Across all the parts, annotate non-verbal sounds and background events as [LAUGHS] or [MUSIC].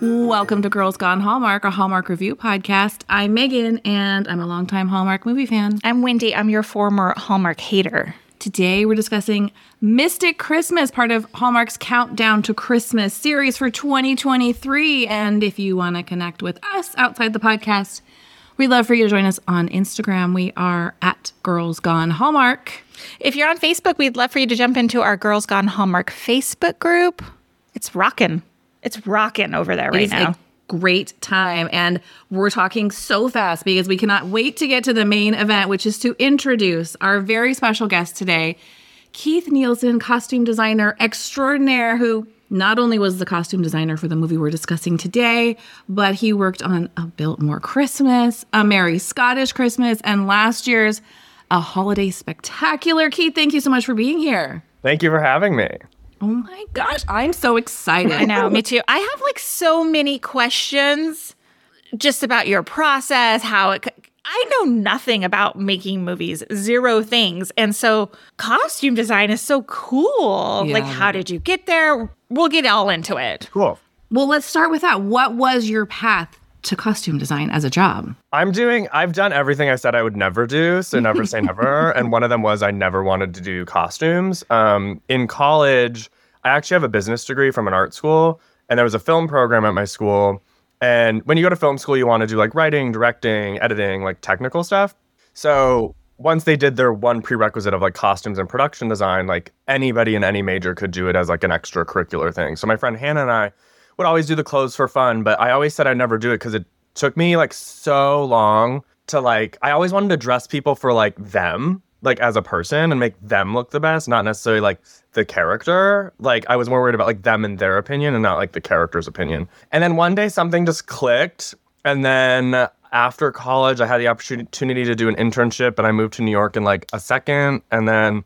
Welcome to Girls Gone Hallmark, a Hallmark review podcast. I'm Megan, and I'm a longtime Hallmark movie fan. I'm Wendy. I'm your former Hallmark hater. Today, we're discussing Mystic Christmas, part of Hallmark's Countdown to Christmas series for 2023. And if you want to connect with us outside the podcast, we'd love for you to join us on Instagram. We are at Girls Gone Hallmark. If you're on Facebook, we'd love for you to jump into our Girls Gone Hallmark Facebook group. It's rocking. It's rocking over there right now. great time. And we're talking so fast because we cannot wait to get to the main event, which is to introduce our very special guest today, Keith Nielsen, costume designer extraordinaire, who not only was the costume designer for the movie we're discussing today, but he worked on A Biltmore Christmas, A Merry Scottish Christmas, and last year's A Holiday Spectacular. Keith, thank you so much for being here. Thank you for having me. Oh my gosh, I'm so excited. I know, me too. I have like so many questions just about your process, how it. I know nothing about making movies, zero things. And so costume design is so cool. Yeah. Like, how did you get there? We'll get all into it. Cool. Well, let's start with that. What was your path to costume design as a job? I'm doing, I've done everything I said I would never do. So never say never. [LAUGHS] And one of them was I never wanted to do costumes. Um, in college, I actually have a business degree from an art school. And there was a film program at my school. And when you go to film school, you want to do like writing, directing, editing, like technical stuff. So once they did their one prerequisite of like costumes and production design, like anybody in any major could do it as like an extracurricular thing. So my friend Hannah and I would always do the clothes for fun, but I always said I'd never do it because it took me like so long to like, I always wanted to dress people for like them, like as a person and make them look the best, not necessarily like the character. Like I was more worried about like them and their opinion and not like the character's opinion. And then one day something just clicked. And then after college, I had the opportunity to do an internship and I moved to New York in like a second. And then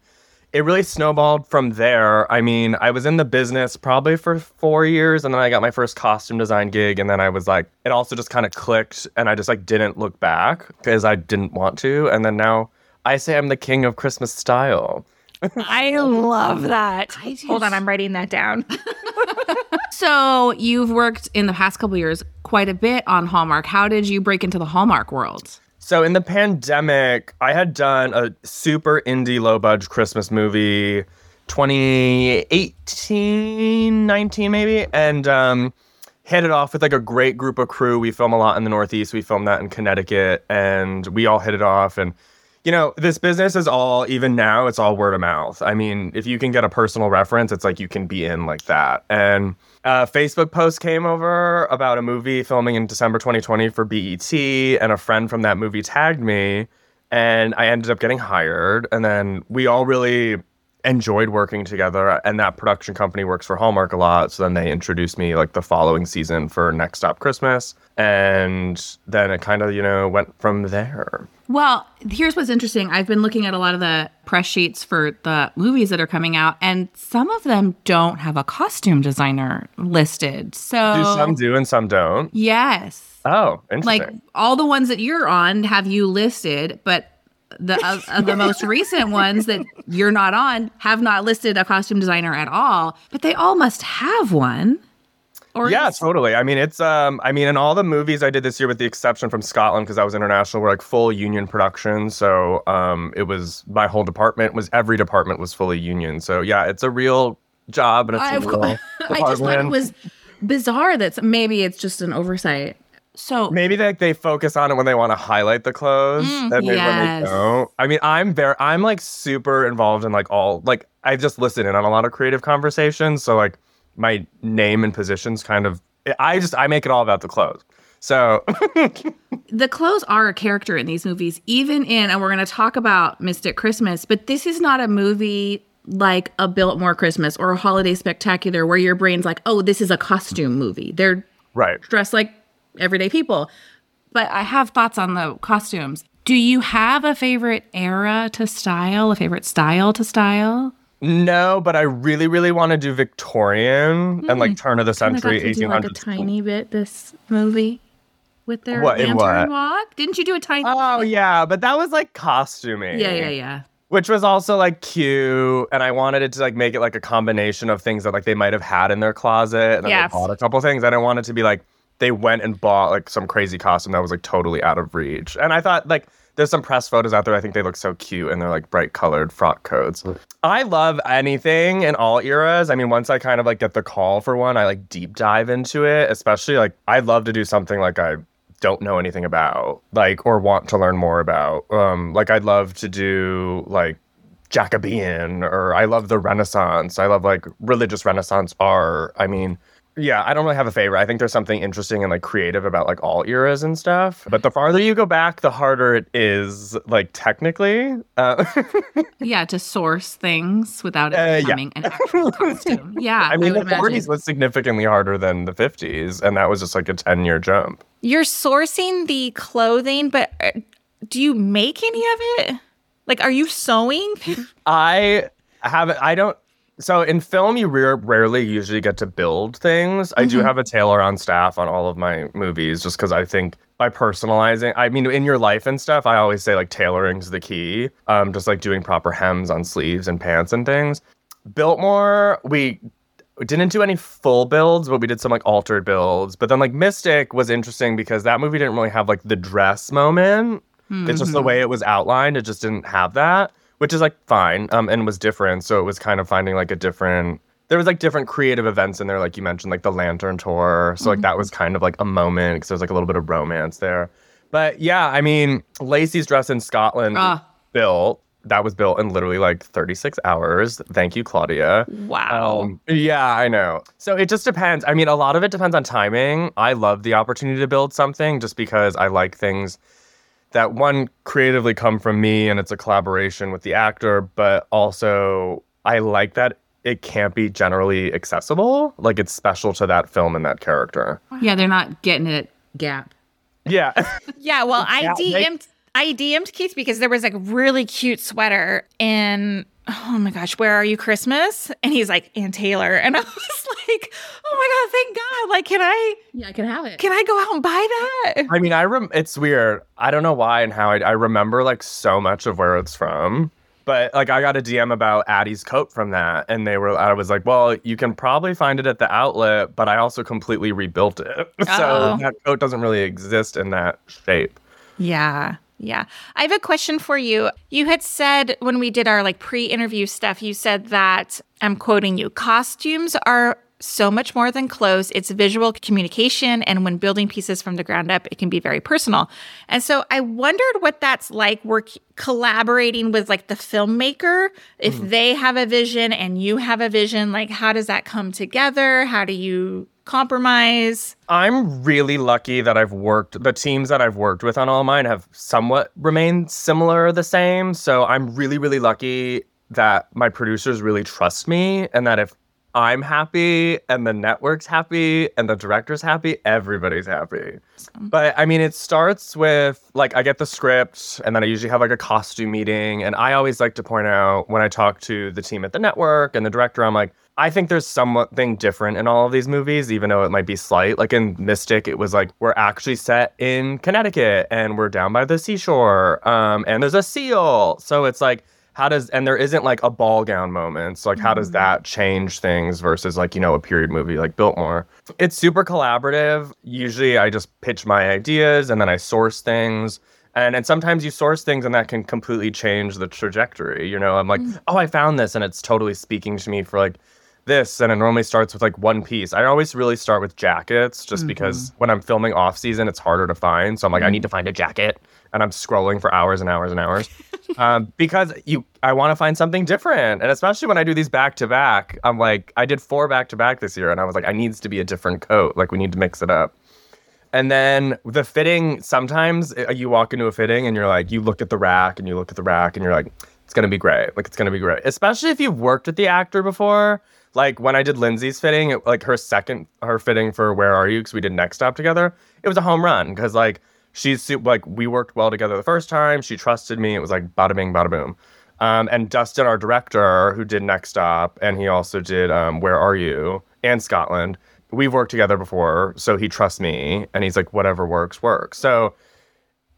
it really snowballed from there. I mean, I was in the business probably for four years and then I got my first costume design gig. And then I was like, it also just kind of clicked and I just like didn't look back because I didn't want to. And then now I say I'm the king of Christmas style. I love that. I do Hold on, I'm writing that down. [LAUGHS] So, you've worked in the past couple years quite a bit on Hallmark. How did you break into the Hallmark world? So in the pandemic, I had done a super indie low budget Christmas movie 2018, 19 maybe, and um, hit it off with like a great group of crew. We film a lot in the Northeast. We filmed that in Connecticut, and we all hit it off. And you know, this business is all even now. It's all word of mouth. I mean, if you can get a personal reference, it's like you can be in like that. And a Facebook post came over about a movie filming in December 2020 for BET, and a friend from that movie tagged me, and I ended up getting hired. And then we all really enjoyed working together, and that production company works for Hallmark a lot. So then they introduced me like the following season for Next Stop Christmas, and then it kind of you know went from there. Well, here's what's interesting. I've been looking at a lot of the press sheets for the movies that are coming out, and some of them don't have a costume designer listed. So, Do some do and some don't. yes. Oh, interesting. Like all the ones that you're on have you listed, but the of, of the most recent ones that you're not on have not listed a costume designer at all. But they all must have one. Or yeah, totally. I mean, it's um, I mean, in all the movies I did this year, with the exception from Scotland, because I was international, were like full union production. So um, it was my whole department was every department was fully union. So yeah, it's a real job and it's I, a real [LAUGHS] I just thought it was bizarre that maybe it's just an oversight. So Maybe like they focus on it when they want to highlight the clothes, mm, and maybe when yes. they don't. I mean, I'm very, I'm like super involved in like all, like I've just listen in on a lot of creative conversations. So like my name and positions kind of, I just I make it all about the clothes. So [LAUGHS] the clothes are a character in these movies, even in, and we're going to talk about Mystic Christmas, but this is not a movie like a Biltmore Christmas or a Holiday Spectacular where your brain's like, oh, this is a costume movie. They're right. dressed like everyday people. But I have thoughts on the costumes. Do you have a favorite era to style, a favorite style to style? No, but I really, really want to do Victorian and like hmm. turn of the century, to do like a tiny bit this movie with their What, lantern walk. Didn't you do a tiny? Oh yeah, but that was like costuming. yeah, yeah, yeah. which was also like cute. And I wanted it to like make it like a combination of things that like they might have had in their closet. And Yes. they bought a couple things. I didn't want it to be like they went and bought like some crazy costume that was like totally out of reach. And I thought like there's some press photos out there. I think they look so cute and they're like bright colored frock coats. I love anything in all eras. I mean, once I kind of like get the call for one, I like deep dive into it. Especially like I'd love to do something like I don't know anything about, like or want to learn more about. Um, like I'd love to do like Jacobean or I love the Renaissance. I love like religious Renaissance art. I mean, yeah, I don't really have a favorite. I think there's something interesting and like creative about like all eras and stuff. But the farther you go back, the harder it is, like technically. Uh, [LAUGHS] Yeah, to source things without it Uh, yeah. an actual costume. [LAUGHS] Yeah, I mean, would the 40s was significantly harder than the 50s, and that was just like a 10 year jump. You're sourcing the clothing, but uh, do you make any of it? Like, are you sewing? I haven't, I don't. So in film, you rare, rarely usually get to build things. I do have a tailor on staff on all of my movies just because I think by personalizing, I mean, in your life and stuff, I always say like tailoring's the key. Um, just like doing proper hems on sleeves and pants and things. Biltmore, we didn't do any full builds, but we did some like altered builds. But then like Mystic was interesting because that movie didn't really have like the dress moment. It's just the way it was outlined. It just didn't have that, which is like fine. Um, and was different. So it was kind of finding like a different. There was like different creative events in there, like you mentioned, like the Lantern Tour. So like that was kind of like a moment because there's like a little bit of romance there. But yeah, I mean, Lacey's dress in Scotland Ah. built. That was built in literally like 36 hours. Thank you, Claudia. Wow. Um, yeah, I know. So it just depends. I mean, a lot of it depends on timing. I love the opportunity to build something just because I like things that one creatively come from me and it's a collaboration with the actor, but also I like that it can't be generally accessible. Like it's special to that film and that character. Yeah, they're not getting it Gap. Yeah. [LAUGHS] Yeah, well, I DM'd I DM'd Keith because there was like really cute sweater and oh my gosh, where are you Christmas? And he's like, and Taylor. And I was [LAUGHS] like, oh my God, thank God. Like, can I Yeah, I can have it. can I go out and buy that? I mean, I rem- it's weird. I don't know why and how I, I remember like so much of where it's from. But like I got a DM about Addie's coat from that, and they were. I was like, "Well, you can probably find it at the outlet, but I also completely rebuilt it, [LAUGHS] so Uh-oh. that coat doesn't really exist in that shape." Yeah. Yeah. I have a question for you. You had said when we did our like pre-interview stuff, you said that I'm quoting you, costumes are so much more than clothes. It's visual communication and when building pieces from the ground up, it can be very personal. And so I wondered what that's like work collaborating with like the filmmaker if mm. they have a vision and you have a vision, like how does that come together? How do you compromise? I'm really lucky that I've worked, the teams that I've worked with on all mine have somewhat remained similar, or the same. So I'm really, really lucky that my producers really trust me and that if I'm happy and the network's happy and the director's happy, everybody's happy. But I mean, it starts with like I get the script and then I usually have like a costume meeting. And I always like to point out when I talk to the team at the network and the director, I'm like, I think there's something different in all of these movies, even though it might be slight. Like in Mystic, it was like we're actually set in Connecticut and we're down by the seashore. Um, and there's a seal. So it's like, how does and there isn't like a ball gown moment. So like how does that change things versus like, you know, a period movie like Biltmore? It's super collaborative. Usually I just pitch my ideas and then I source things. And and sometimes you source things and that can completely change the trajectory. You know, I'm like, oh, I found this and it's totally speaking to me for like this and it normally starts with like one piece. I always really start with jackets just because when I'm filming off season it's harder to find. So I'm like I need to find a jacket and I'm scrolling for hours and hours and hours. [LAUGHS] um, because you I want to find something different. And especially when I do these back to back, I'm like I did four back to back this year and I was like I needs to be a different coat. Like we need to mix it up. And then the fitting, sometimes uh, you walk into a fitting and you're like, you look at the rack and you look at the rack and you're like, it's going to be great. Like, it's going to be great. Especially if you've worked with the actor before. Like, when I did Lindsay's fitting, it, like her second, her fitting for Where Are You? Because we did Next Stop together, it was a home run. Because, like, she's like, we worked well together the first time. She trusted me. It was like, bada bing, bada boom. Um, and Dustin, our director, who did Next Stop, and he also did um, Where Are You? and Scotland. We've worked together before, so he trusts me, and he's like, whatever works, works. So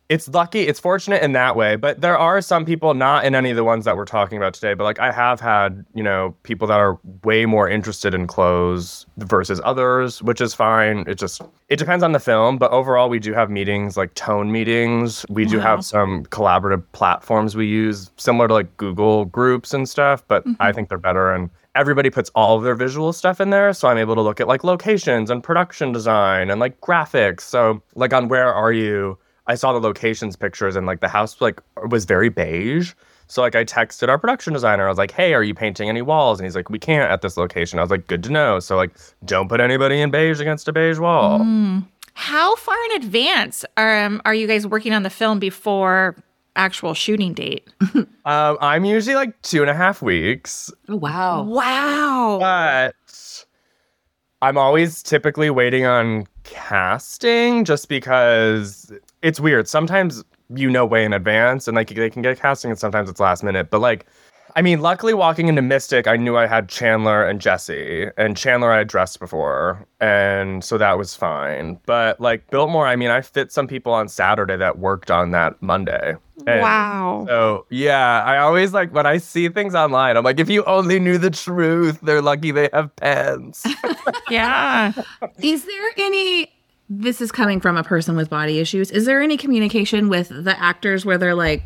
it's lucky, it's fortunate in that way. But there are some people, not in any of the ones that we're talking about today, but like I have had, you know, people that are way more interested in clothes versus others, which is fine. It just it depends on the film, but overall we do have meetings like tone meetings. We do Wow. have mm-hmm. some collaborative platforms we use similar to like Google groups and stuff, but I mm-hmm. think they're better and everybody puts all of their visual stuff in there so i'm able to look at like locations and production design and like graphics so like on where are you i saw the locations pictures and like the house like was very beige. So like i texted our production designer. I was like hey are you painting any walls? And he's like we can't at this location. I was like good to know. So like don't put anybody in beige against a beige wall. How far in advance um, are you guys working on the film before actual shooting date? [LAUGHS] um, i'm usually like two and a half weeks. Oh, wow. Wow. but I'm always typically waiting on casting just because it's weird. Sometimes you know way in advance and like they can get casting and sometimes it's last minute. But like I mean, luckily walking into Mystic, I knew I had Chandler and Jessy. And Chandler I had dressed before. And so that was fine. But like Biltmore, I mean, I fit some people on Saturday that worked on that Monday. And wow. so yeah, I always like when I see things online, I'm like, if you only knew the truth, they're lucky they have pens. [LAUGHS] Yeah. Is there any this is coming from a person with body issues. Is there any communication with the actors where they're like,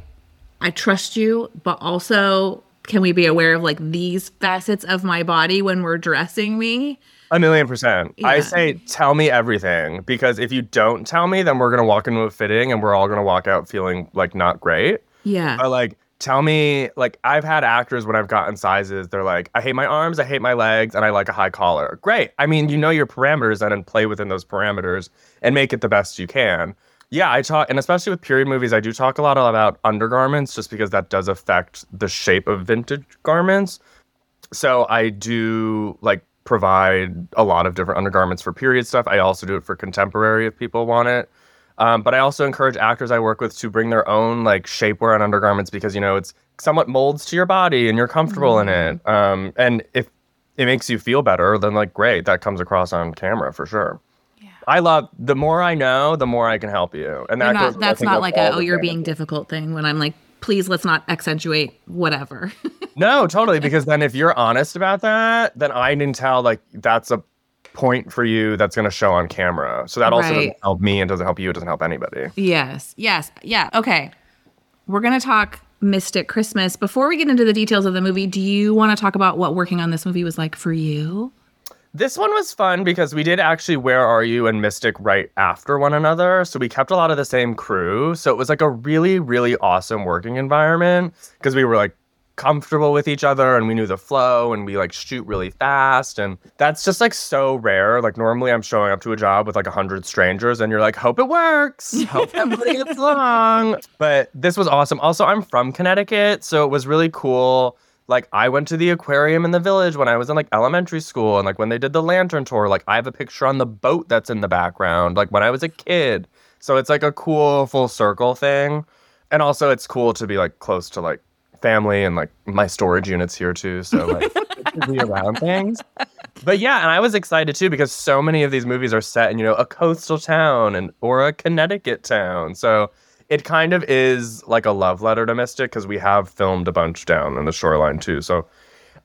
I trust you, but also can we be aware of like these facets of my body when we're dressing me? A million percent. I say, tell me everything because if you don't tell me, then we're gonna walk into a fitting and we're all gonna walk out feeling like not great. Yeah. But like, tell me, like, I've had actors when I've gotten sizes, they're like, I hate my arms, I hate my legs, and I like a high collar. Great. I mean, you know your parameters then and play within those parameters and make it the best you can. Yeah, I talk, and especially with period movies, I do talk a lot about undergarments just because that does affect the shape of vintage garments. So I do like provide a lot of different undergarments for period stuff. I also do it for contemporary if people want it. Um, but I also encourage actors I work with to bring their own like shapewear and undergarments because you know it's somewhat molds to your body and you're comfortable in it. Um, and if it makes you feel better, then like great, that comes across on camera for sure. Yeah. I love the more I know, the more I can help you, and that not, I that's not like a, oh, you're being difficult thing when I'm like, please let's not accentuate whatever. No, totally. [LAUGHS] Because then if you're honest about that, then I can tell like that's a point for you that's going to show on camera. So that also Right. doesn't help me and doesn't help you. It doesn't help anybody. Yes. Yes. Yeah. Okay. We're going to talk Mystic Christmas. Before we get into the details of the movie, do you want to talk about what working on this movie was like for you? This one was fun because we did actually Where Are You and Mystic right after one another. So we kept a lot of the same crew. So it was like a really, really awesome working environment because we were like comfortable with each other and we knew the flow and we like shoot really fast. And that's just like so rare. Like normally I'm showing up to a job with like a hundred strangers and you're like, hope it works. Hope everybody gets [LAUGHS] along. But this was awesome. Also, I'm from Connecticut. So it was really cool like I went to the aquarium in the village when I was in like elementary school and like when they did the lantern tour like I have a picture on the boat that's in the background like when I was a kid. So it's like a cool full circle thing. And also it's cool to be like close to like family and like my storage units here too. So [LAUGHS] like be around things. But yeah, and I was excited too because so many of these movies are set in, you know, a coastal town and or a Connecticut town. So it kind of is like a love letter to Mystic because we have filmed a bunch down in the shoreline too. So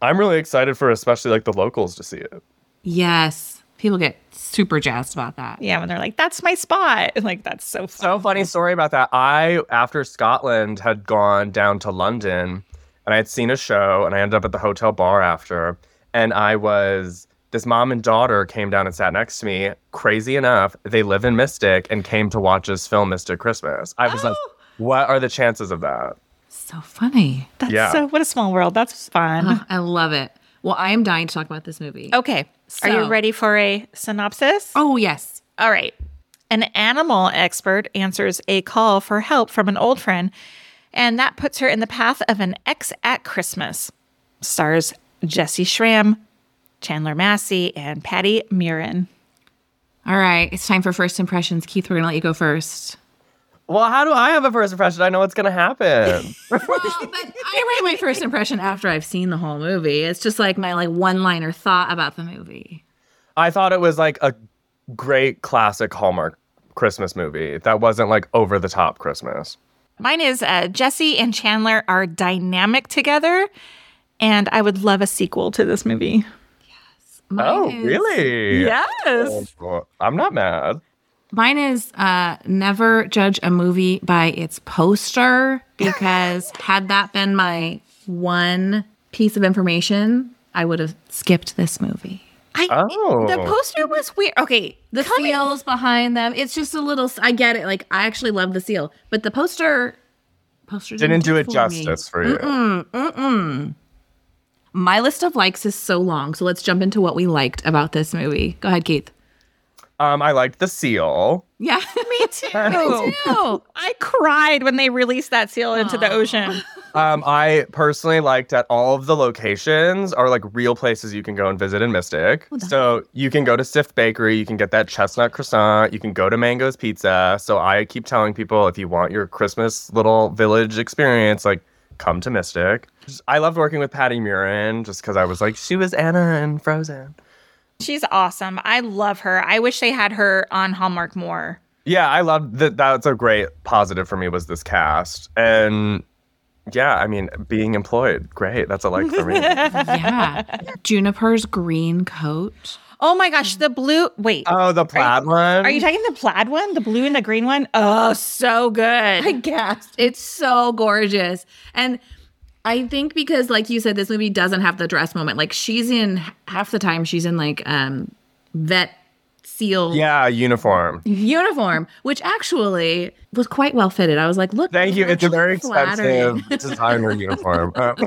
I'm really excited for especially like the locals to see it. Yes. People get super jazzed about that. Yeah, when they're like, "That's my spot," [LAUGHS] like that's so fun. So funny story about that. I after Scotland had gone down to London and I had seen a show and I ended up at the hotel bar after and I was this mom and daughter came down and sat next to me. Crazy enough, they live in Mystic and came to watch us film Mystic Christmas. I was like, [GASPS] what are the chances of that? So funny. That's yeah. so what a small world. That's fun. Ugh, I love it. Well, I am dying to talk about this movie. Okay. Are you ready for a synopsis? Oh, yes. All right. An animal expert answers a call for help from an old friend, and that puts her in the path of an ex at Christmas. Stars Jessy Schram, Chandler Massey, and Patti Murin. All right. It's time for first impressions. Keith, we're going to let you go first. Well, how do I have a first impression? I know what's gonna happen. [LAUGHS] Well, but [LAUGHS] I write my first impression after I've seen the whole movie. It's just like my like one-liner thought about the movie. I thought it was like a great classic Hallmark Christmas movie that wasn't like over the top Christmas. Mine is uh, Jessy and Chandler are dynamic together, and I would love a sequel to this movie. Mine oh, is- really? Yes. Well, I'm not mad. Mine is uh, never judge a movie by its poster because [LAUGHS] had that been my one piece of information, I would have skipped this movie. I, Oh. The poster was weird. Okay, The seals behind them, it's just a little. I get it. Like I actually love the seal, but the poster, poster Didn't do it for me. justice for you. My list of likes is so long, so let's jump into what we liked about this movie. Go ahead, Keith. Um, I liked the seal. Yeah, [LAUGHS] me [LAUGHS] too. Me too. I cried when they released that seal into the ocean. Um, I personally liked that all of the locations are like real places you can go and visit in Mystic. so you can go to Sift Bakery, you can get that chestnut croissant, you can go to Mango's Pizza. So I keep telling people if you want your Christmas little village experience, like come to Mystic. I loved working with Patti Murin just because I was like, she was Anna in Frozen. She's awesome. I love her. I wish they had her on Hallmark more. Yeah, I loved that. That's a great positive for me was this cast. And yeah, I mean, being employed, great. That's a like for me. [LAUGHS] yeah. Juniper's green coat. Oh my gosh, the blue. Wait, Oh, the plaid one. are you talking the plaid one, the blue and the green one? Oh, so good. I gasped. It's so gorgeous. And I think because like you said, this movie doesn't have the dress moment. Like she's in half the time she's in like um vet seal Yeah, uniform. uniform, which actually was quite well fitted. I was like, look, Thank you. It's a very flattering. expensive [LAUGHS] designer uniform. Uh, [LAUGHS]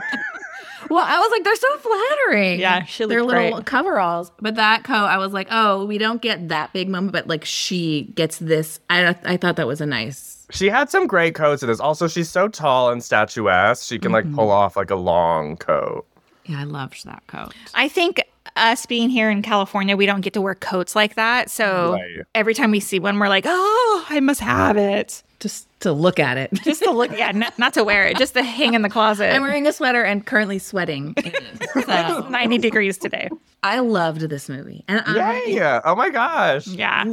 Well, I was like, they're so flattering. Yeah, she They're little great. coveralls. But that coat, I was like, oh, we don't get that big moment, but like she gets this. I I thought that was a nice. She had some great coats in this. Also, she's so tall and statuesque. She can like Mm-hmm. pull off like a long coat. Yeah, I loved that coat. I think us being here in California, we don't get to wear coats like that. So Right. every time we see one, we're like, oh, I must have it. Just to look at it. Just to look, yeah, not, not to wear it, just to hang in the closet. I'm wearing a sweater and currently sweating. in it. [LAUGHS] So 90 degrees today. I loved this movie, and I Yay! Oh my gosh. Yeah. so I.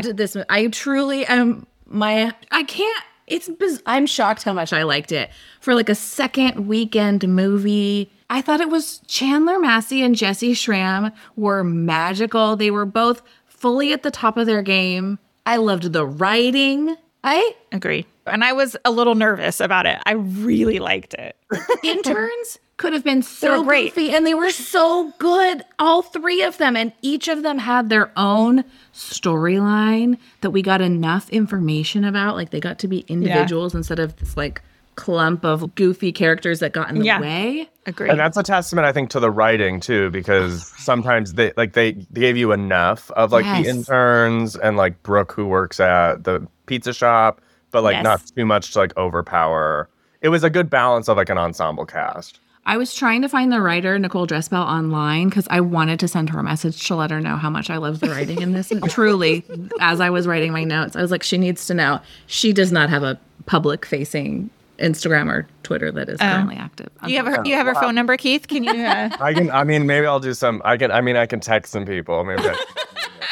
loved this movie. I truly am. My I can't. It's. biz- I'm shocked how much I liked it for like a second weekend movie. I thought it was Chandler Massey and Jessy Schram were magical. They were both fully at the top of their game. I loved the writing. I Agree. And I was a little nervous about it. I really liked it. [LAUGHS] interns could have been so great. goofy and they were so good all three of them and each of them had their own storyline that we got enough information about like they got to be individuals instead of this like clump of goofy characters that got in the Yeah. way Agree. And that's a testament, I think, to the writing too, because sometimes they like they, they gave you enough of like the interns and like Brooke who works at the pizza shop, but like Yes. not too much to like overpower. It was a good balance of like an ensemble cast. I was trying to find the writer nicole dressbell online because i wanted to send her a message to let her know how much i loved the writing in this [LAUGHS] truly as i was writing my notes i was like she needs to know she does not have a public facing instagram or twitter that is currently active you have her, you have her phone number, Keith? Can you? Uh, [LAUGHS] I can, I mean, maybe I'll do some. I can, I mean, I can text some people. Maybe.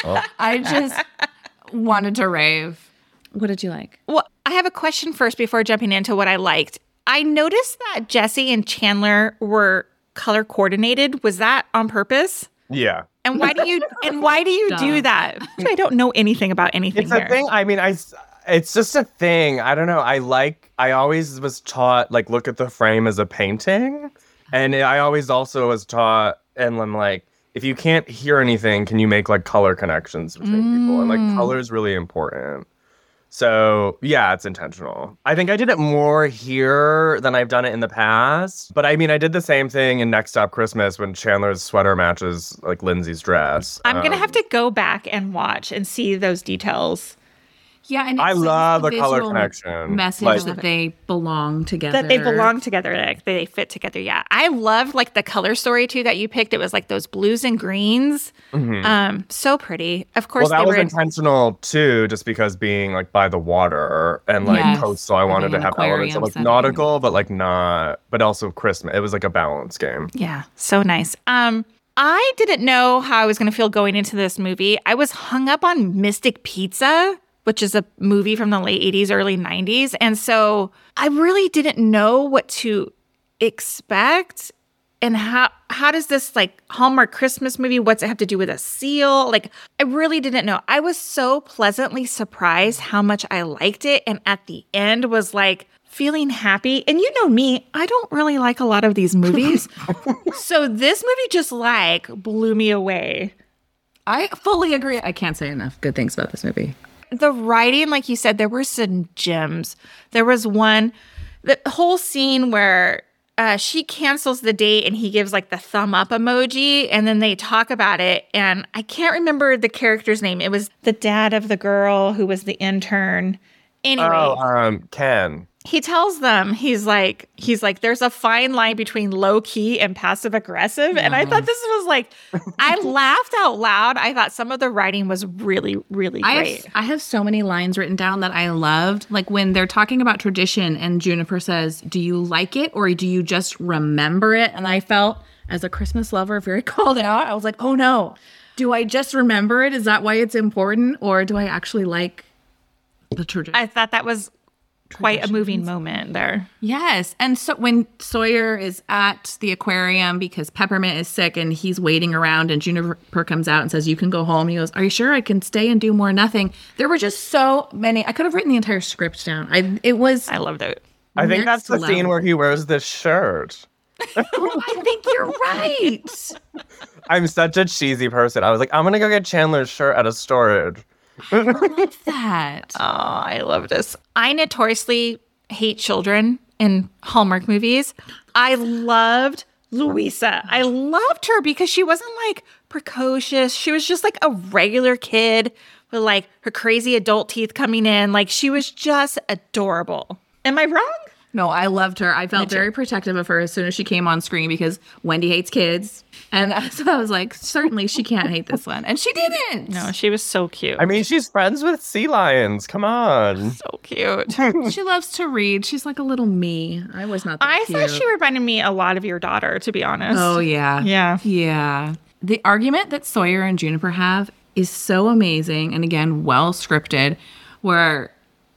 I- [LAUGHS] I just wanted to rave. What did you like? well, I have a question first before jumping into what I liked. I noticed that Jessy and Chandler were color coordinated. Was that on purpose? yeah. And why do you and why do you do that? I don't know anything about anything It's here. a thing. I mean, I It's just a thing. I don't know. I like. I always was taught like look at the frame as a painting, and I always also was taught, and I'm like, if you can't hear anything, can you make like color connections between people? And like mm. color is really important. So yeah, it's intentional. I think I did it more here than I've done it in the past. But I mean, I did the same thing in Next Stop Christmas when Chandler's sweater matches like Lindsay's dress. I'm gonna Um, have to go back and watch and see those details. Yeah, and I it's, like, love the color connection. Message Like- that they belong together. That they belong together, like they fit together. Yeah, I love like the color story too that you picked. It was like those blues and greens, um, so pretty. Of course, Mm-hmm. Well, that they was were. in- intentional too, just because being like by the water and like Yes. coastal, I wanted to have elements of aquarium like setting. nautical, but like not, but also Christmas. It was like a balance game. yeah, so nice. Um, I didn't know how I was gonna feel going into this movie. I was hung up on Mystic Pizza. Which is a movie from the late 80s, early 90s. And so I really didn't know what to expect and how how does this like Hallmark Christmas movie what's it have to do with a seal? Like I really didn't know. I was so pleasantly surprised how much I liked it and at the end was like feeling happy. And you know me, I don't really like a lot of these movies. [LAUGHS] so this movie just like blew me away. I fully agree. I can't say enough good things about this movie. The writing, like you said, there were some gems. There was one, the whole scene where uh, she cancels the date and he gives like the thumb up emoji and then they talk about it and i can't remember the character's name it was the dad of the girl who was the intern anyway Oh, um, Ken. He tells them he's like he's like there's a fine line between low key and passive aggressive and i thought mm-hmm. this was like i laughed out loud i thought some of the writing was really really I great have, I have so many lines written down that I loved. Like when they're talking about tradition and Juniper says, Do you like it or do you just remember it? And I felt, as a Christmas lover, very [LAUGHS] called out. I was like, Oh no, do I just remember it? Is that why it's important? Or do I actually like the tradition? i thought that was quite a moving moment there Yes. And so when Sawyer is at the aquarium because Peppermint is sick and he's waiting around and Juniper comes out and says, You can go home. He goes, Are you sure I can stay and do more nothing? There were just so many. I could have written the entire script down. I it was i loved it I think that's the scene where he wears this shirt. Oh, I think you're right. [LAUGHS] I'm such a cheesy person. I was like, I'm gonna go get Chandler's shirt at a storage. That. [LAUGHS] Oh, I love this. I notoriously hate children in Hallmark movies. I loved Louisa. I loved her because she wasn't like precocious. She was just like a regular kid with like her crazy adult teeth coming in. Like she was just adorable. Am I wrong? No, I loved her. I felt very protective of her as soon as she came on screen because Wendy hates kids. And [LAUGHS] so I was like, certainly she can't hate this one. And she didn't. No, she was so cute. I mean, she's friends with sea lions. Come on. [LAUGHS] so cute. [LAUGHS] She loves to read. She's like a little me. I was not that I cute. thought she reminded me a lot of your daughter, to be honest. Oh yeah. Yeah. Yeah. The argument that Sawyer and Juniper have is so amazing and again well scripted where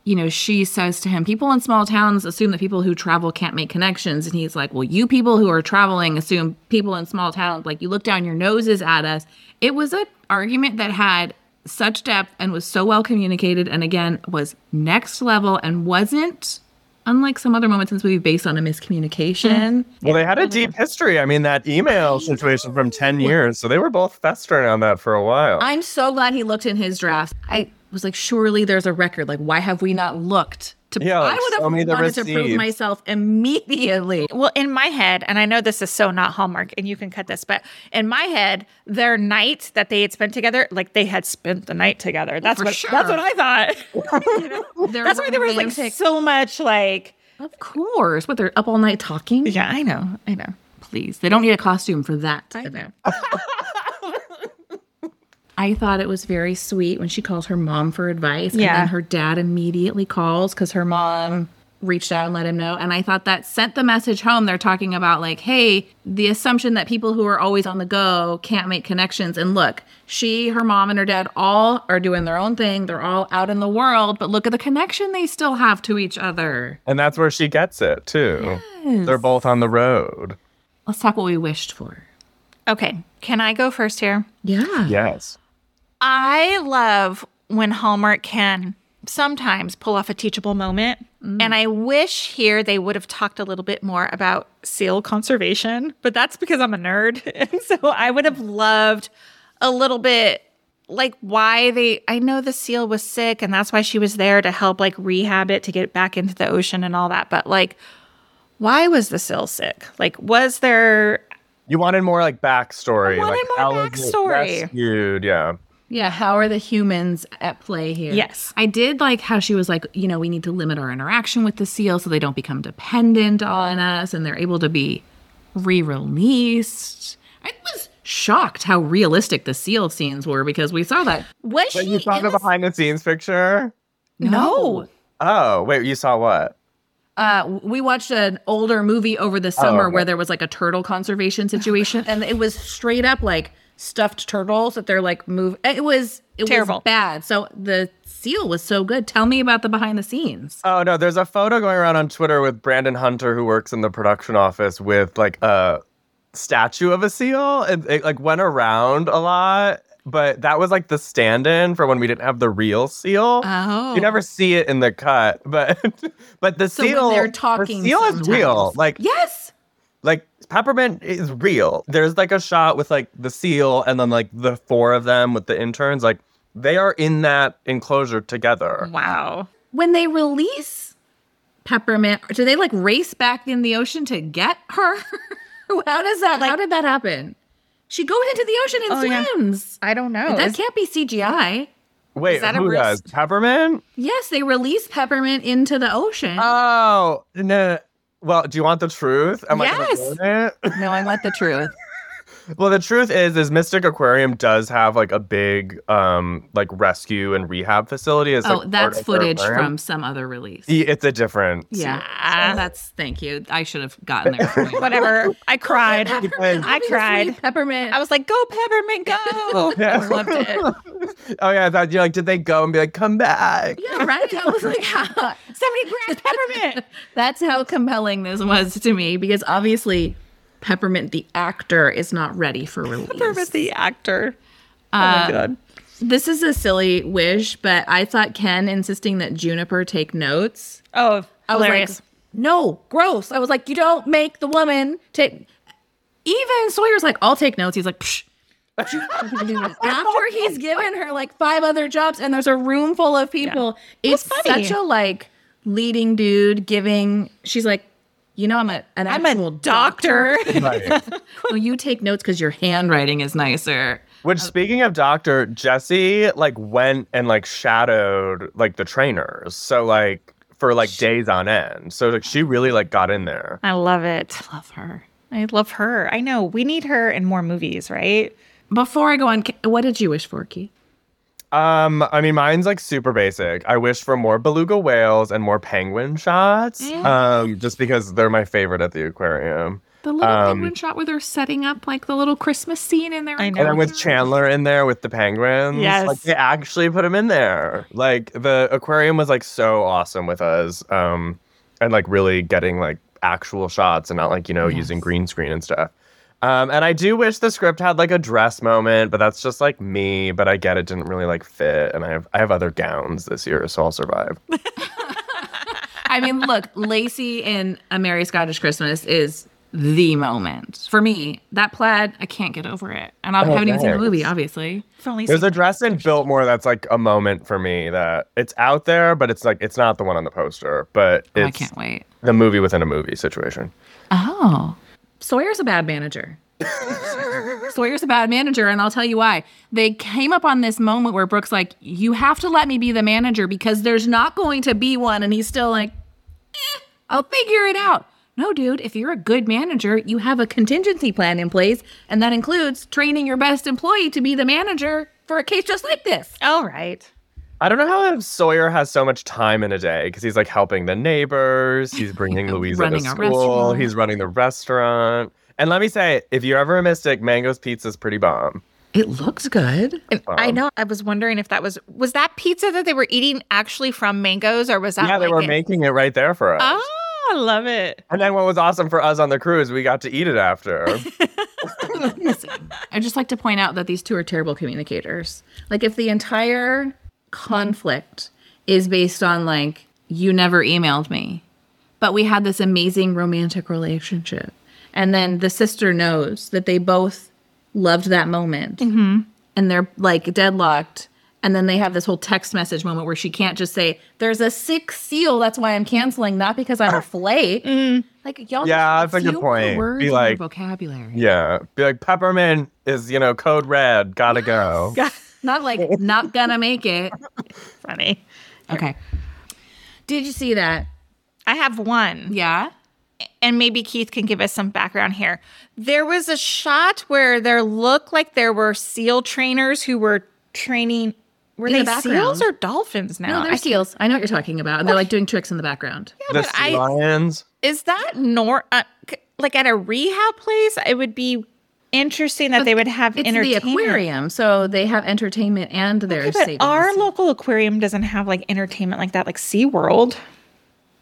you know she says to him people in small towns assume that people who travel can't make connections and he's like well you people who are traveling assume people in small towns like you look down your noses at us it was an argument that had such depth and was so well communicated and again was next level and wasn't unlike some other moments in this movie based on a miscommunication [LAUGHS] Well, they had a deep history. I mean, that email [LAUGHS] situation from 10 years. So they were both festering on that for a while. I'm so glad he looked in his draft. I was like, surely there's a record. Like, why have we not looked? To, Yeah, I would have show me wanted to prove myself immediately. Well, in my head, and I know this is so not Hallmark, and you can cut this, but in my head, their night that they had spent together, like they had spent the night together. Oh, that's for what sure. that's what I thought. [LAUGHS] You know? That's why there was like romantic. so much like. Of course, what they're up all night talking. Yeah, I know, I know. Please, they don't need a costume for that. I know. [LAUGHS] event. I thought it was very sweet when she calls her mom for advice, and then her dad immediately calls because her mom reached out and let him know. And I thought that sent the message home. They're talking about like, hey, the assumption that people who are always on the go can't make connections. And look, she, her mom, and her dad all are doing their own thing. They're all out in the world, but look at the connection they still have to each other. And that's where she gets it, too. They're both on the road. Let's talk what we wished for. Okay, can I go first here? Yeah. Yes. I love when Hallmark can sometimes pull off a teachable moment. Mm. And I wish here they would have talked a little bit more about seal conservation, but that's because I'm a nerd. [LAUGHS] And so I would have loved a little bit like why they I know the seal was sick and that's why she was there to help like rehab it to get it back into the ocean and all that, but like why was the seal sick? Like was there You wanted more like backstory. I wanted like, more backstory. rescued? Yeah. Yeah, how are the humans at play here? Yes. I did like how she was like, you know, we need to limit our interaction with the seal so they don't become dependent on us and they're able to be re released. I was shocked how realistic the seal scenes were because we saw that. was But she you saw in the the- behind the scenes picture? No. Oh, wait, you saw what? Uh, we watched an older movie over the summer okay. where there was like a turtle conservation situation, and it was straight up like stuffed turtles that they're like move. It was it Terrible. was bad. So the seal was so good. Tell me about the behind the scenes. Oh no, there's a photo going around on Twitter with Brandon Hunter, who works in the production office, with like a statue of a seal, and it like went around a lot. But that was like the stand-in for when we didn't have the real seal. Oh. You never see it in the cut, but [LAUGHS] but the So when seal, they're talking. the talking seal is real. sometimes. Like Yes. Like peppermint is real. There's like a shot with like the seal and then like the four of them with the interns. Like they are in that enclosure together. Wow. When they release Peppermint, do they like race back in the ocean to get her? [LAUGHS] how does that? how did that happen? She goes into the ocean and Oh, yeah. swims. I don't know. That Is- can't be CGI. Wait, is that a who does? Peppermint? Yes, they release Peppermint into the ocean. Oh no. Well, do you want the truth? Am I Yes. it? no, I want the truth. Well, the truth is, is Mystic Aquarium does have like a big, um, like rescue and rehab facility. As, Oh, like, that's part of their footage from some other release. Y- It's a different. Yeah, Yeah. So that's thank you. I should have gotten there. [LAUGHS] Whatever. I cried. I cried. Peppermint. I was like, go peppermint, go. [LAUGHS] Yeah. I loved it. [LAUGHS] oh yeah, I thought you like, did they go and be like, come back? yeah, right. I was like, 70 grams peppermint. That's how compelling this was to me because obviously Peppermint the actor is not ready for release. Peppermint the actor. Oh Uh, my god. This is a silly wish, but I thought Ken insisting that Juniper take notes. Oh, I was hilarious. like, no, gross. I was like, you don't make the woman take. Even Sawyer's like, I'll take notes. He's like, Psh. [LAUGHS] after he's given her like five other jobs, and there's a room full of people. It's funny. such a like leading dude giving. She's like, you know, I'm a an I'm actual a doctor. [LAUGHS] Right. well, you take notes because your handwriting is nicer. Which uh, speaking of doctor, Jessy like went and like shadowed like the trainers. So like for like days on end. So like she really like got in there. I love it. I Love her. I love her. I know. We need her in more movies, right? Before I go on, what did you wish for, Key? Um, I mean mine's like super basic. I wish for more beluga whales and more penguin shots. Um, just because they're my favorite at the aquarium. The little Um, penguin shot where they're setting up like the little Christmas scene in there. I know. And then with Chandler in there with the penguins. Yes. Like they actually put him in there. Like the aquarium was like so awesome with us. Um and like really getting like actual shots and not like, you know, using green screen and stuff. Um and I do wish the script had like a dress moment, but that's just like me. But I get it didn't really like fit. And I have I have other gowns this year, so I'll survive. [LAUGHS] [LAUGHS] I mean, look, Lacey in A Merry Scottish Christmas is the moment for me. That plaid, I can't get over it, and I Oh, haven't even seen the movie, obviously. If only There's some- a dress in Biltmore that's like a moment for me that it's out there, but it's like it's not the one on the poster, but Oh, I can't wait. the movie within a movie situation. Oh, Sawyer's a bad manager. Sawyer's a bad manager, and I'll tell you why. They came up on this moment where Brooke's like, "You have to let me be the manager because there's not going to be one," and he's still like, "Eh, "I'll figure it out." No, dude, if you're a good manager, you have a contingency plan in place, and that includes training your best employee to be the manager for a case just like this. All right. I don't know how Sawyer has so much time in a day because he's like helping the neighbors, he's bringing [LAUGHS] Louisa to school, he's running the restaurant. And let me say, if you're ever a mystic, Mango's pizza is pretty bomb. It looks good. And I Um, know. I was wondering if that was was that pizza that they were eating actually from Mango's, or was that? yeah, they like were it- making it right there for us. Oh, I love it. And then what was awesome for us on the cruise, we got to eat it after. [LAUGHS] I just like to point out that these two are terrible communicators. Like, if the entire conflict is based on, like, you never emailed me, but we had this amazing romantic relationship. And then the sister knows that they both loved that moment mm-hmm. and they're like deadlocked. And then they have this whole text message moment where she can't just say, There's a sick seal. That's why I'm canceling, not because I'm a [LAUGHS] flake. Mm-hmm. Like, y'all, Yeah, just that's a good few point. Words Be in your like- vocabulary. yeah. Be like, peppermint is, you know, code red, gotta go. [LAUGHS] [LAUGHS] Not like [LAUGHS] not gonna make it. Funny. Okay. Did you see that? I have one. Yeah. and maybe Keith can give us some background here. There was a shot where there looked like there were SEAL trainers who were training. Were In they the background. seals or dolphins now? No, they're I- seals. I know what you're talking about. And they're like doing tricks in the background. the but sea I- lions. is that nor uh, like at a rehab place? It would be interesting that they would have It's the entertainment. aquarium, so they have entertainment and their But savings. our local aquarium doesn't have like entertainment like that, like SeaWorld.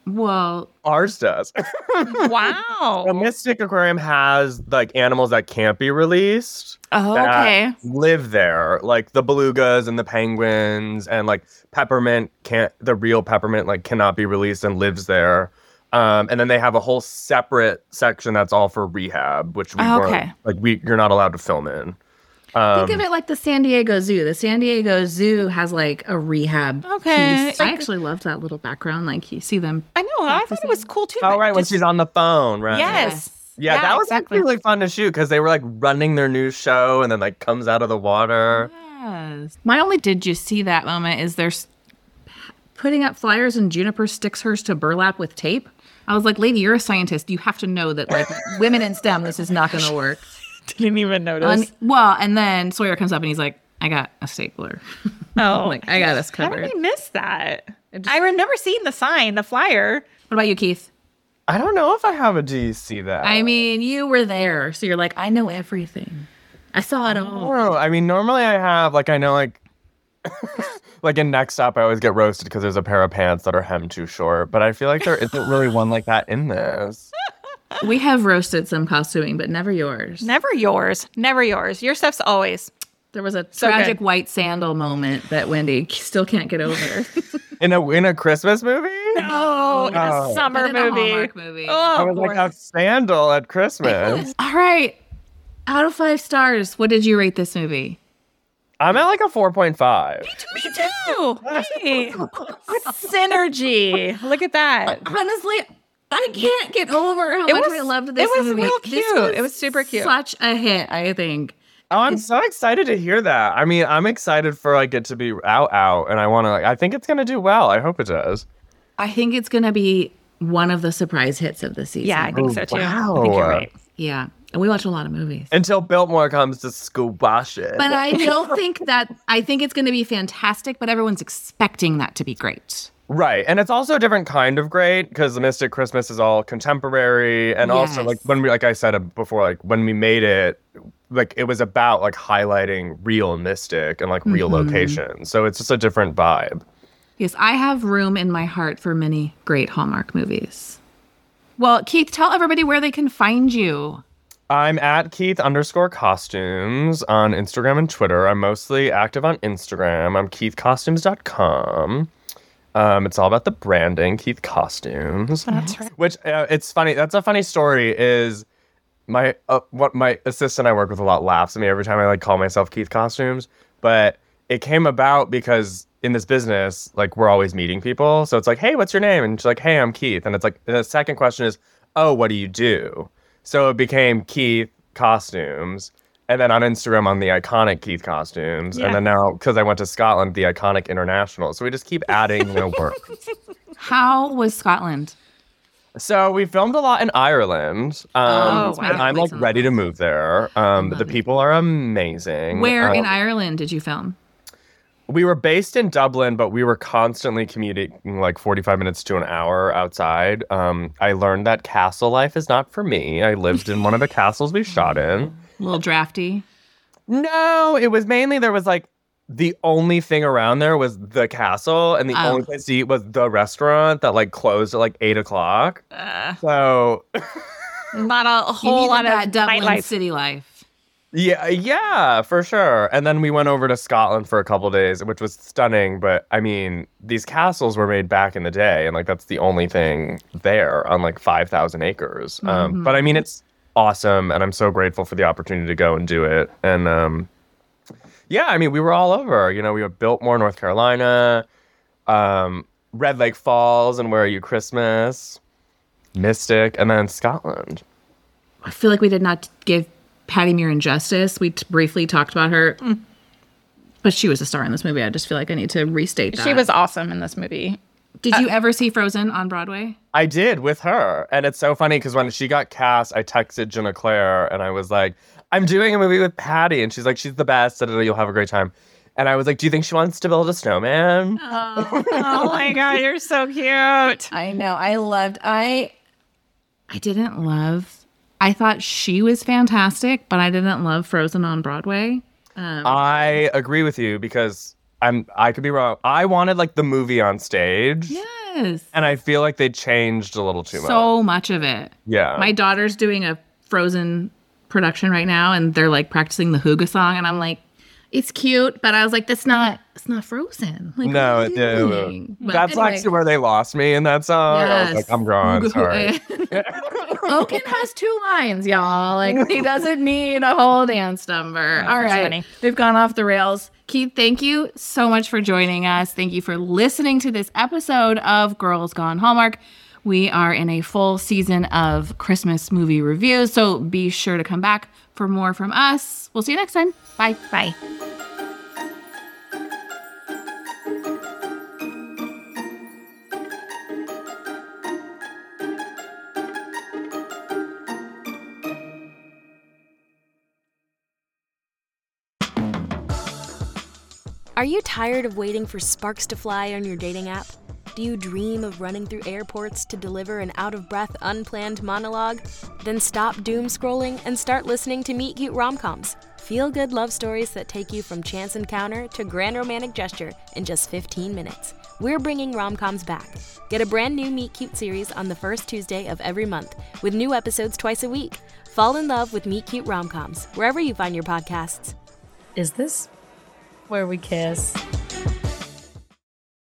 well, Ours does. [LAUGHS] wow. the Mystic Aquarium has like animals that can't be released. Oh, that okay. live there, like the belugas and the penguins, and like peppermint can't. The real peppermint like cannot be released and lives there. Um, and then they have a whole separate section that's all for rehab, which we Oh, okay. like we you're not allowed to film in. Um, think of it like the San Diego Zoo. The San Diego Zoo has like a rehab. Okay. piece. I actually love that little background. Like you see them. I know. I thought it was cool too. oh but right, when she's on the phone, right? Yes. Yeah, that was exactly. really fun to shoot because they were like running their new show and then like comes out of the water. Yes. My only did you see that moment is there's putting up flyers and Juniper sticks hers to burlap with tape. I was like, lady, you're a scientist. You have to know that like women in STEM, this is not going to work. [LAUGHS] Didn't even notice. Un- well, and then Sawyer comes up and he's like, I got a stapler. [LAUGHS] oh, like, I got us how covered. did I miss that? I remember seeing the sign, the flyer. What about you, Keith? I don't know if I have a do you see that. I mean, you were there, so you're like, I know everything. I saw it all. Oh, I mean, normally I have like I know like [LAUGHS] like in next up I always get roasted because there's a pair of pants that are hem too short, but I feel like there isn't really one like that in this. [LAUGHS] We have roasted some costuming, but never yours. Never yours. Never yours. Your stuff's always. There was a So tragic good. white sandal moment that Wendy still can't get over. [LAUGHS] In a in a Christmas movie? No, in a Oh. summer In a movie. Hallmark movie. Oh, I was like a sandal at Christmas. All right. Out of five stars, what did you rate this movie? I'm at like a 4.5. me too. Me Hey. Synergy. Look at that. Honestly, I can't get over how It much was- I loved this. it this was movie. real This cute. It was super cute. Such a hit, I think. Oh, I'm so excited to hear that. I mean, I'm excited for like it to be out out and I want to like I think it's going to do well. I hope it does. I think it's going to be one of the surprise hits of the season. Yeah, I think Oh, so too. wow. I think you're right. Yeah. And we watch a lot of movies. Until Biltmore comes to squash it. But I don't think that, I think it's going to be fantastic, but everyone's expecting that to be great. Right. And it's also a different kind of great because the Mystic Christmas is all contemporary. And also, like, when we, like I said before, like, when we made it, like, it was about, like, highlighting real Mystic and, like, real Mm-hmm. locations. So it's just a different vibe. Yes, I have room in my heart for many great Hallmark movies. Well, Keith, tell everybody where they can find you. I'm at Keith underscore costumes on Instagram and Twitter. I'm mostly active on Instagram. I'm keithcostumes.com. Um, it's all about the branding, Keith Costumes. That's right. Which uh, it's funny. That's a funny story. Is my uh, what my assistant I work with a lot laughs at me every time I like call myself Keith Costumes. But it came about because in this business, like we're always meeting people. So it's like, hey, what's your name? And she's like, hey, I'm Keith. And it's like the second question is, oh, what do you do? So it became Keith Costumes. And then on Instagram on the iconic Keith costumes, Yeah. and then now because I went to Scotland, the iconic international. So we just keep adding, you know, [LAUGHS] work. How was Scotland? So we filmed a lot in Ireland. Um, Oh, it's my and I'm like ready to move there. Um, the people are amazing. Where Um, in Ireland did you film? We were based in Dublin, but we were constantly commuting like 45 minutes to an hour outside. Um, I learned that castle life is not for me. I lived in one of the [LAUGHS] castles we shot in. A little drafty. No, it was mainly there was like the only thing around there was the castle, and the Oh. only place to eat was the restaurant that like closed at like eight o'clock. Uh, So [LAUGHS] not a whole needed lot that of Dublin nightlife. city life. Yeah, yeah, for sure. And then we went over to Scotland for a couple days, which was stunning. But I mean, these castles were made back in the day, and like that's the only thing there on like five thousand acres. Um, but I mean, it's awesome, and I'm so grateful for the opportunity to go and do it. And um, yeah, I mean, we were all over. You know, we were Biltmore, North Carolina, um, Red Lake Falls, and Where Are You Christmas, Mystic, and then Scotland. I feel like we did not give Patti Murin justice. We t- briefly talked about her, mm. but she was a star in this movie. I just feel like I need to restate that. She was awesome in this movie. Did uh, you ever see Frozen on Broadway? I did with her. And it's so funny because when she got cast, I texted Jenna Claire and I was like, I'm doing a movie with Patty. And she's like, she's the best. da, da, da, You'll have a great time. And I was like, Do you think she wants to build a snowman? Oh, oh my god, you're so cute. I know. I loved. I. I didn't love. I thought she was fantastic, but I didn't love Frozen on Broadway. Um, I agree with you because I'm I could be wrong. I wanted like the movie on stage. yes. And I feel like they changed a little too much. So much of it. Yeah. My daughter's doing a Frozen production right now, and they're like practicing the Hygge song, and I'm like, it's cute, but I was like, that's not, it's not Frozen. Like, no, it, you no, doing? That's anyway. actually where they lost me in that song. I was Yes. like, I'm gone. Sorry. [LAUGHS] [LAUGHS] Logan [LAUGHS] has two lines, y'all. Like he doesn't need a whole dance number. All that's right, we've gone off the rails. Keith, thank you so much for joining us. Thank you for listening to this episode of Girls Gone Hallmark. We are in a full season of Christmas movie reviews, so be sure to come back for more from us. We'll see you next time. Bye. Bye. Are you tired of waiting for sparks to fly on your dating app? Do you dream of running through airports to deliver an out of breath, unplanned monologue? Then stop doom scrolling and start listening to Meet Cute Romcoms. Feel good love stories that take you from chance encounter to grand romantic gesture in just 15 minutes. We're bringing romcoms back. Get a brand new Meet Cute series on the first Tuesday of every month with new episodes twice a week. Fall in love with Meet Cute Romcoms wherever you find your podcasts. Is this where we kiss?